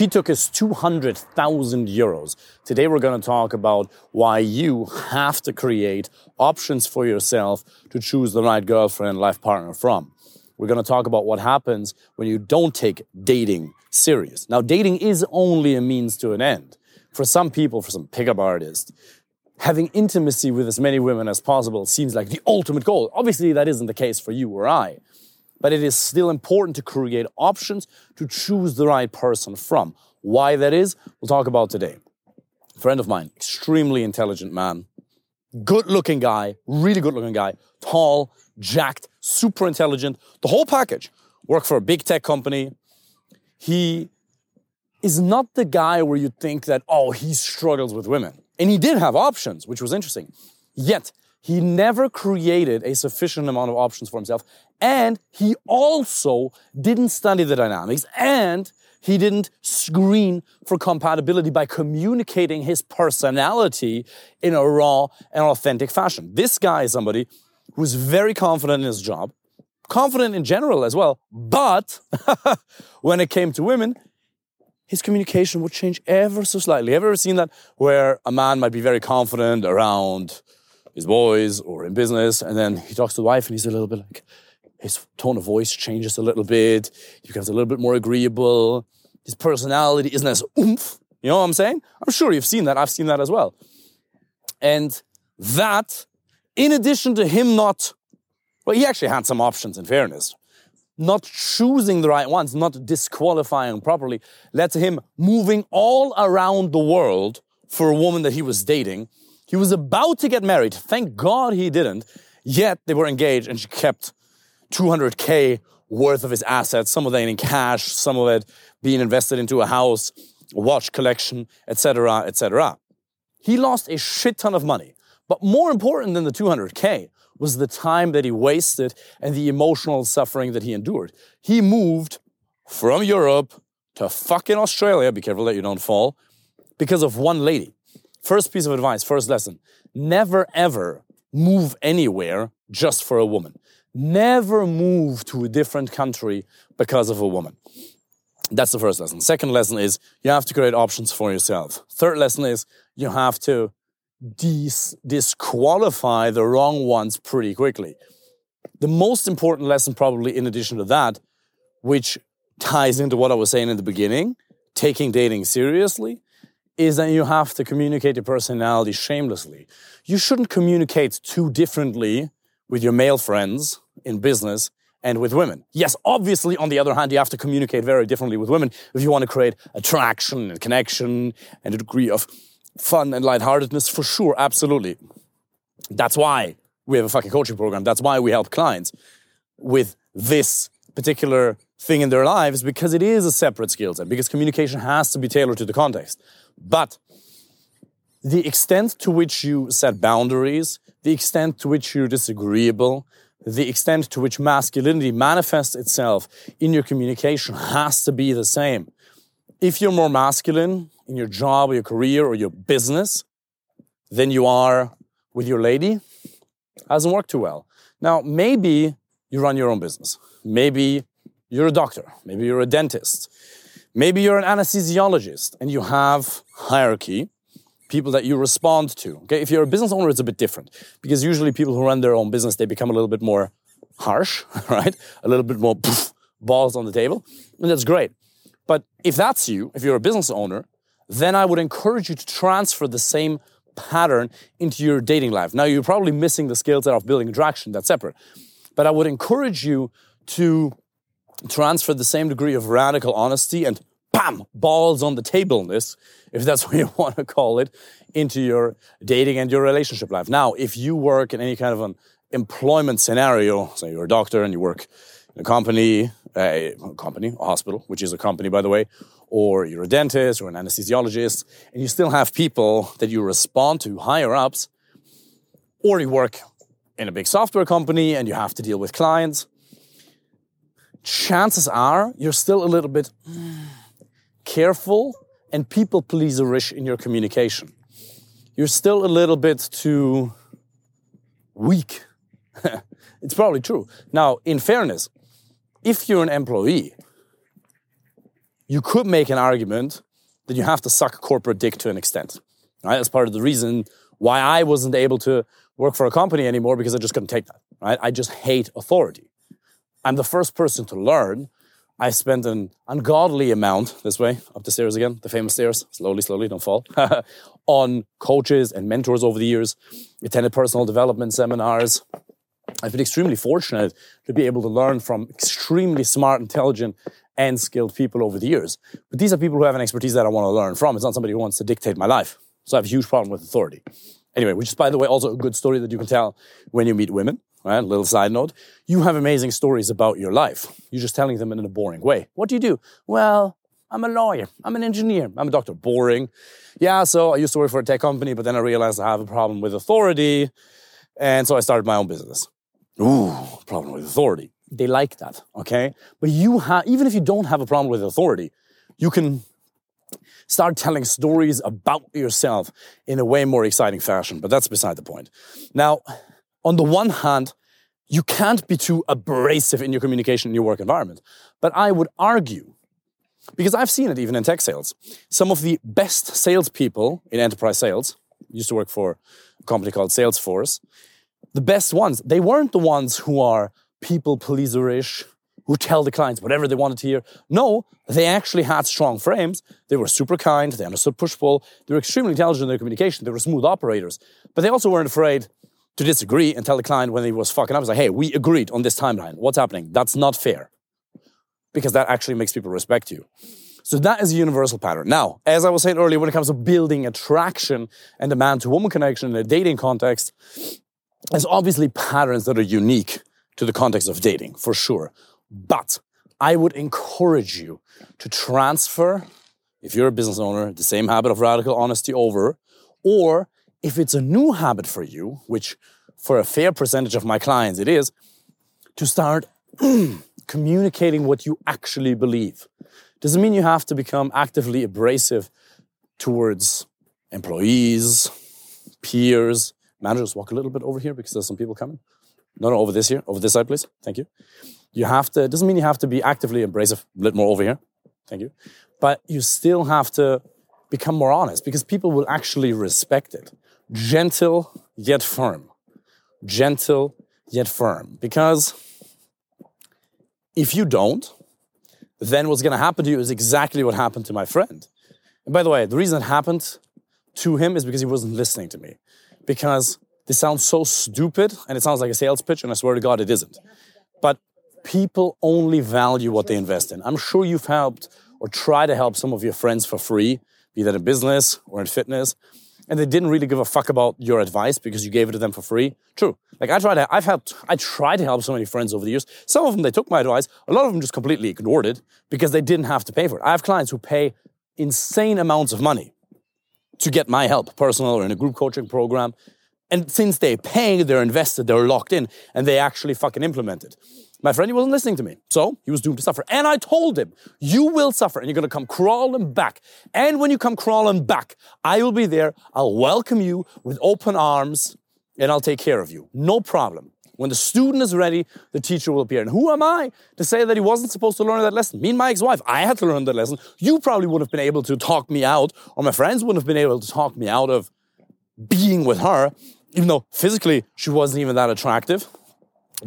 She took us 200,000 euros. Today we're going to talk about why you have to create options for yourself to choose the right girlfriend, life partner from. We're going to talk about what happens when you don't take dating serious. Now, dating is only a means to an end. For some people, for some pickup artists, having intimacy with as many women as possible seems like the ultimate goal. Obviously, that isn't the case for you or I but it is still important to create options to choose the right person from. Why that is, we'll talk about today. Friend of mine, extremely intelligent man, good looking guy, really good looking guy, tall, jacked, super intelligent, the whole package. Work for a big tech company. He is not the guy where you think that, oh, he struggles with women. And he did have options, which was interesting. Yet, he never created a sufficient amount of options for himself. And he also didn't study the dynamics and he didn't screen for compatibility by communicating his personality in a raw and authentic fashion. This guy is somebody who's very confident in his job, confident in general as well. But when it came to women, his communication would change ever so slightly. Have you ever seen that where a man might be very confident around his boys or in business. And then he talks to the wife and he's a little bit like, his tone of voice changes a little bit. He becomes a little bit more agreeable. His personality isn't as oomph. You know what I'm saying? I'm sure you've seen that. I've seen that as well. And that, in addition to him not, well, he actually had some options in fairness. Not choosing the right ones, not disqualifying properly, led to him moving all around the world for a woman that he was dating he was about to get married. Thank God he didn't. Yet they were engaged and she kept 200K worth of his assets, some of that in cash, some of it being invested into a house, a watch collection, etc., etc. He lost a shit ton of money. But more important than the 200K was the time that he wasted and the emotional suffering that he endured. He moved from Europe to fucking Australia, be careful that you don't fall, because of one lady. First piece of advice, first lesson never ever move anywhere just for a woman. Never move to a different country because of a woman. That's the first lesson. Second lesson is you have to create options for yourself. Third lesson is you have to dis- disqualify the wrong ones pretty quickly. The most important lesson, probably in addition to that, which ties into what I was saying in the beginning, taking dating seriously, is that you have to communicate your personality shamelessly. You shouldn't communicate too differently with your male friends in business and with women. Yes, obviously, on the other hand, you have to communicate very differently with women if you want to create attraction and connection and a degree of fun and lightheartedness, for sure, absolutely. That's why we have a fucking coaching program. That's why we help clients with this particular thing in their lives because it is a separate skill set, because communication has to be tailored to the context. But the extent to which you set boundaries, the extent to which you're disagreeable, the extent to which masculinity manifests itself in your communication has to be the same. If you're more masculine in your job or your career or your business than you are with your lady, hasn't worked too well. Now, maybe you run your own business. Maybe you're a doctor. Maybe you're a dentist. Maybe you're an anesthesiologist and you have hierarchy, people that you respond to. Okay, if you're a business owner, it's a bit different because usually people who run their own business they become a little bit more harsh, right? A little bit more poof, balls on the table, and that's great. But if that's you, if you're a business owner, then I would encourage you to transfer the same pattern into your dating life. Now you're probably missing the skills set of building attraction. That's separate, but I would encourage you to transfer the same degree of radical honesty and bam, balls on the tableness, if that's what you want to call it, into your dating and your relationship life. Now, if you work in any kind of an employment scenario, say you're a doctor and you work in a company, a company, a hospital, which is a company, by the way, or you're a dentist or an anesthesiologist, and you still have people that you respond to, higher ups, or you work in a big software company and you have to deal with clients, chances are you're still a little bit careful and people pleaserish in your communication. You're still a little bit too weak. it's probably true. Now, in fairness, if you're an employee, you could make an argument that you have to suck corporate dick to an extent. Right? That's part of the reason why I wasn't able to work for a company anymore because I just couldn't take that. Right? I just hate authority. I'm the first person to learn. I spent an ungodly amount this way, up the stairs again, the famous stairs, slowly, slowly, don't fall, on coaches and mentors over the years, attended personal development seminars. I've been extremely fortunate to be able to learn from extremely smart, intelligent, and skilled people over the years. But these are people who have an expertise that I want to learn from. It's not somebody who wants to dictate my life. So I have a huge problem with authority. Anyway, which is, by the way, also a good story that you can tell when you meet women. Right? Little side note. You have amazing stories about your life. You're just telling them in a boring way. What do you do? Well, I'm a lawyer. I'm an engineer. I'm a doctor. Boring. Yeah, so I used to work for a tech company, but then I realized I have a problem with authority. And so I started my own business. Ooh, problem with authority. They like that, okay? But you have, even if you don't have a problem with authority, you can start telling stories about yourself in a way more exciting fashion. But that's beside the point. Now, on the one hand, you can't be too abrasive in your communication in your work environment. But I would argue, because I've seen it even in tech sales, some of the best salespeople in enterprise sales used to work for a company called Salesforce. The best ones, they weren't the ones who are people pleaserish, who tell the clients whatever they wanted to hear. No, they actually had strong frames. They were super kind. They understood push pull. They were extremely intelligent in their communication. They were smooth operators. But they also weren't afraid to disagree and tell the client when he was fucking up. Was like, hey, we agreed on this timeline. What's happening? That's not fair. Because that actually makes people respect you. So that is a universal pattern. Now, as I was saying earlier, when it comes to building attraction and the man to woman connection in a dating context, there's obviously patterns that are unique to the context of dating, for sure. But I would encourage you to transfer, if you're a business owner, the same habit of radical honesty over, or if it's a new habit for you, which for a fair percentage of my clients it is, to start communicating what you actually believe. Doesn't mean you have to become actively abrasive towards employees, peers, managers. Walk a little bit over here because there's some people coming. No, no, over this here, over this side, please. Thank you. You have to, doesn't mean you have to be actively abrasive, a little more over here. Thank you. But you still have to become more honest because people will actually respect it gentle yet firm. Gentle yet firm. Because if you don't, then what's going to happen to you is exactly what happened to my friend. And by the way, the reason it happened to him is because he wasn't listening to me. Because this sounds so stupid and it sounds like a sales pitch, and I swear to God, it isn't. But people only value what they invest in. I'm sure you've helped or try to help some of your friends for free, be that in business or in fitness and they didn't really give a fuck about your advice because you gave it to them for free. True. Like I tried to, I've helped, I tried to help so many friends over the years. Some of them, they took my advice. A lot of them just completely ignored it because they didn't have to pay for it. I have clients who pay insane amounts of money to get my help, personal or in a group coaching program. And since they're paying, they're invested, they're locked in, and they actually fucking implement it. My friend, he wasn't listening to me. So he was doomed to suffer. And I told him, you will suffer and you're going to come crawling back. And when you come crawling back, I will be there. I'll welcome you with open arms and I'll take care of you. No problem. When the student is ready, the teacher will appear. And who am I to say that he wasn't supposed to learn that lesson? Me and my ex-wife, I had to learn that lesson. You probably would have been able to talk me out, or my friends wouldn't have been able to talk me out of being with her, even though physically she wasn't even that attractive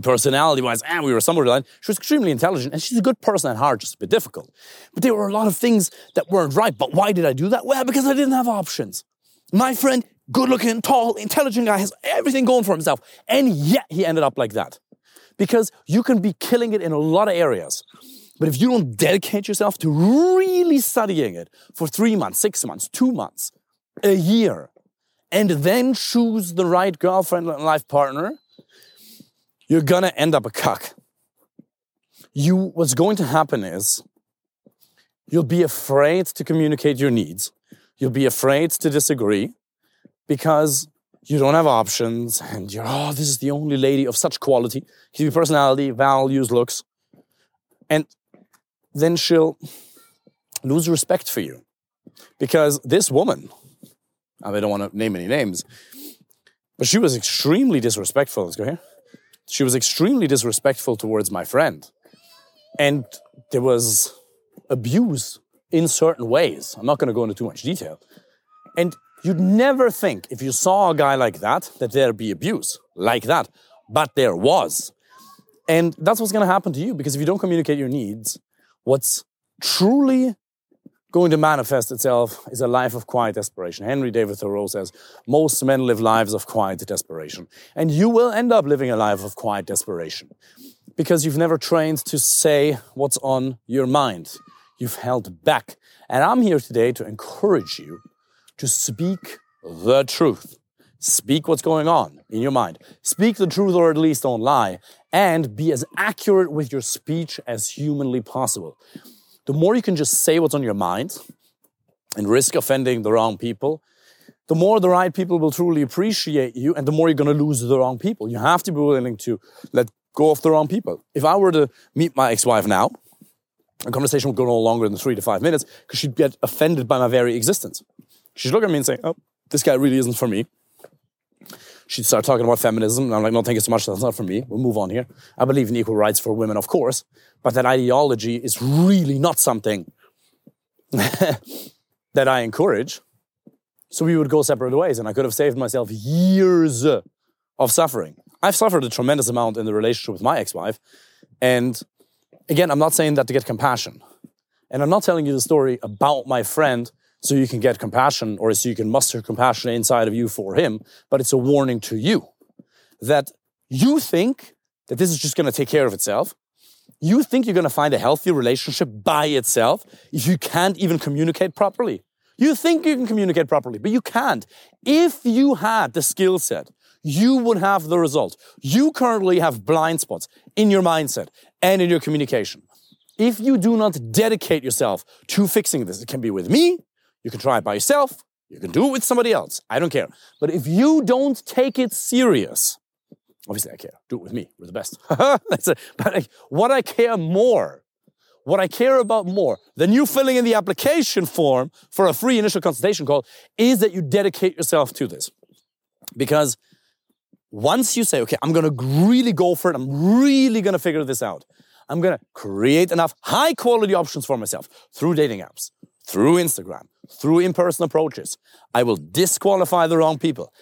personality wise, and we were somewhere line. She was extremely intelligent and she's a good person at heart, just a bit difficult. But there were a lot of things that weren't right. But why did I do that? Well, because I didn't have options. My friend, good looking, tall, intelligent guy, has everything going for himself. And yet he ended up like that. Because you can be killing it in a lot of areas. But if you don't dedicate yourself to really studying it for three months, six months, two months, a year, and then choose the right girlfriend and life partner, you're gonna end up a cuck. You, what's going to happen is you'll be afraid to communicate your needs. You'll be afraid to disagree because you don't have options and you're, oh, this is the only lady of such quality. Give you personality, values, looks. And then she'll lose respect for you. Because this woman, I don't want to name any names, but she was extremely disrespectful. Let's go here she was extremely disrespectful towards my friend. And there was abuse in certain ways. I'm not going to go into too much detail. And you'd never think, if you saw a guy like that, that there'd be abuse like that. But there was. And that's what's going to happen to you because if you don't communicate your needs, what's truly going to manifest itself is a life of quiet desperation. Henry David Thoreau says, most men live lives of quiet desperation. And you will end up living a life of quiet desperation because you've never trained to say what's on your mind. You've held back. And I'm here today to encourage you to speak the truth. Speak what's going on in your mind. Speak the truth or at least don't lie. And be as accurate with your speech as humanly possible the more you can just say what's on your mind and risk offending the wrong people, the more the right people will truly appreciate you and the more you're going to lose the wrong people. You have to be willing to let go of the wrong people. If I were to meet my ex-wife now, a conversation would go no longer than three to five minutes because she'd get offended by my very existence. She'd look at me and say, oh, this guy really isn't for me. She'd start talking about feminism, and I'm like, no, thank you so much. That's not for me. We'll move on here. I believe in equal rights for women, of course, but that ideology is really not something that I encourage. So we would go separate ways, and I could have saved myself years of suffering. I've suffered a tremendous amount in the relationship with my ex wife. And again, I'm not saying that to get compassion. And I'm not telling you the story about my friend so you can get compassion or so you can muster compassion inside of you for him, but it's a warning to you that you think that this is just going to take care of itself. You think you're going to find a healthy relationship by itself if you can't even communicate properly. You think you can communicate properly, but you can't. If you had the skill set, you would have the result. You currently have blind spots in your mindset and in your communication. If you do not dedicate yourself to fixing this, it can be with me, you can try it by yourself. You can do it with somebody else. I don't care. But if you don't take it serious, obviously I care. Do it with me. We're the best. but what I care more, what I care about more than you filling in the application form for a free initial consultation call is that you dedicate yourself to this. Because once you say, okay, I'm going to really go for it, I'm really going to figure this out. I'm going to create enough high quality options for myself through dating apps, through Instagram, through in person approaches. I will disqualify the wrong people.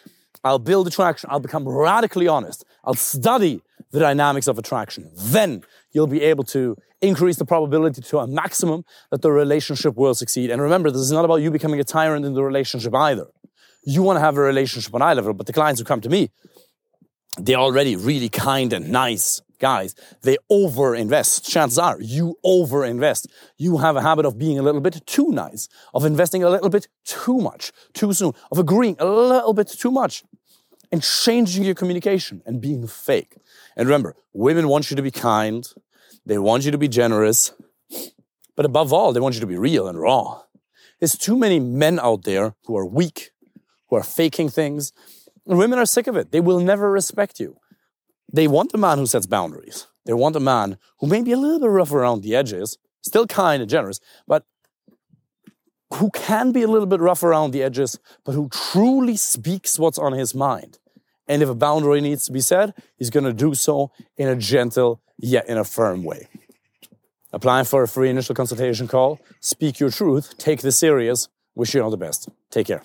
I'll build attraction. I'll become radically honest. I'll study the dynamics of attraction. Then you'll be able to increase the probability to a maximum that the relationship will succeed. And remember, this is not about you becoming a tyrant in the relationship either. You want to have a relationship on eye level, but the clients who come to me, they're already really kind and nice guys, they overinvest. Chances are you overinvest. You have a habit of being a little bit too nice, of investing a little bit too much, too soon, of agreeing a little bit too much, and changing your communication and being fake. And remember, women want you to be kind, they want you to be generous, but above all, they want you to be real and raw. There's too many men out there who are weak, who are faking things, and women are sick of it. They will never respect you. They want a man who sets boundaries. They want a man who may be a little bit rough around the edges, still kind and generous, but who can be a little bit rough around the edges, but who truly speaks what's on his mind. And if a boundary needs to be set, he's going to do so in a gentle yet in a firm way. Applying for a free initial consultation call, speak your truth, take this serious. Wish you all the best. Take care.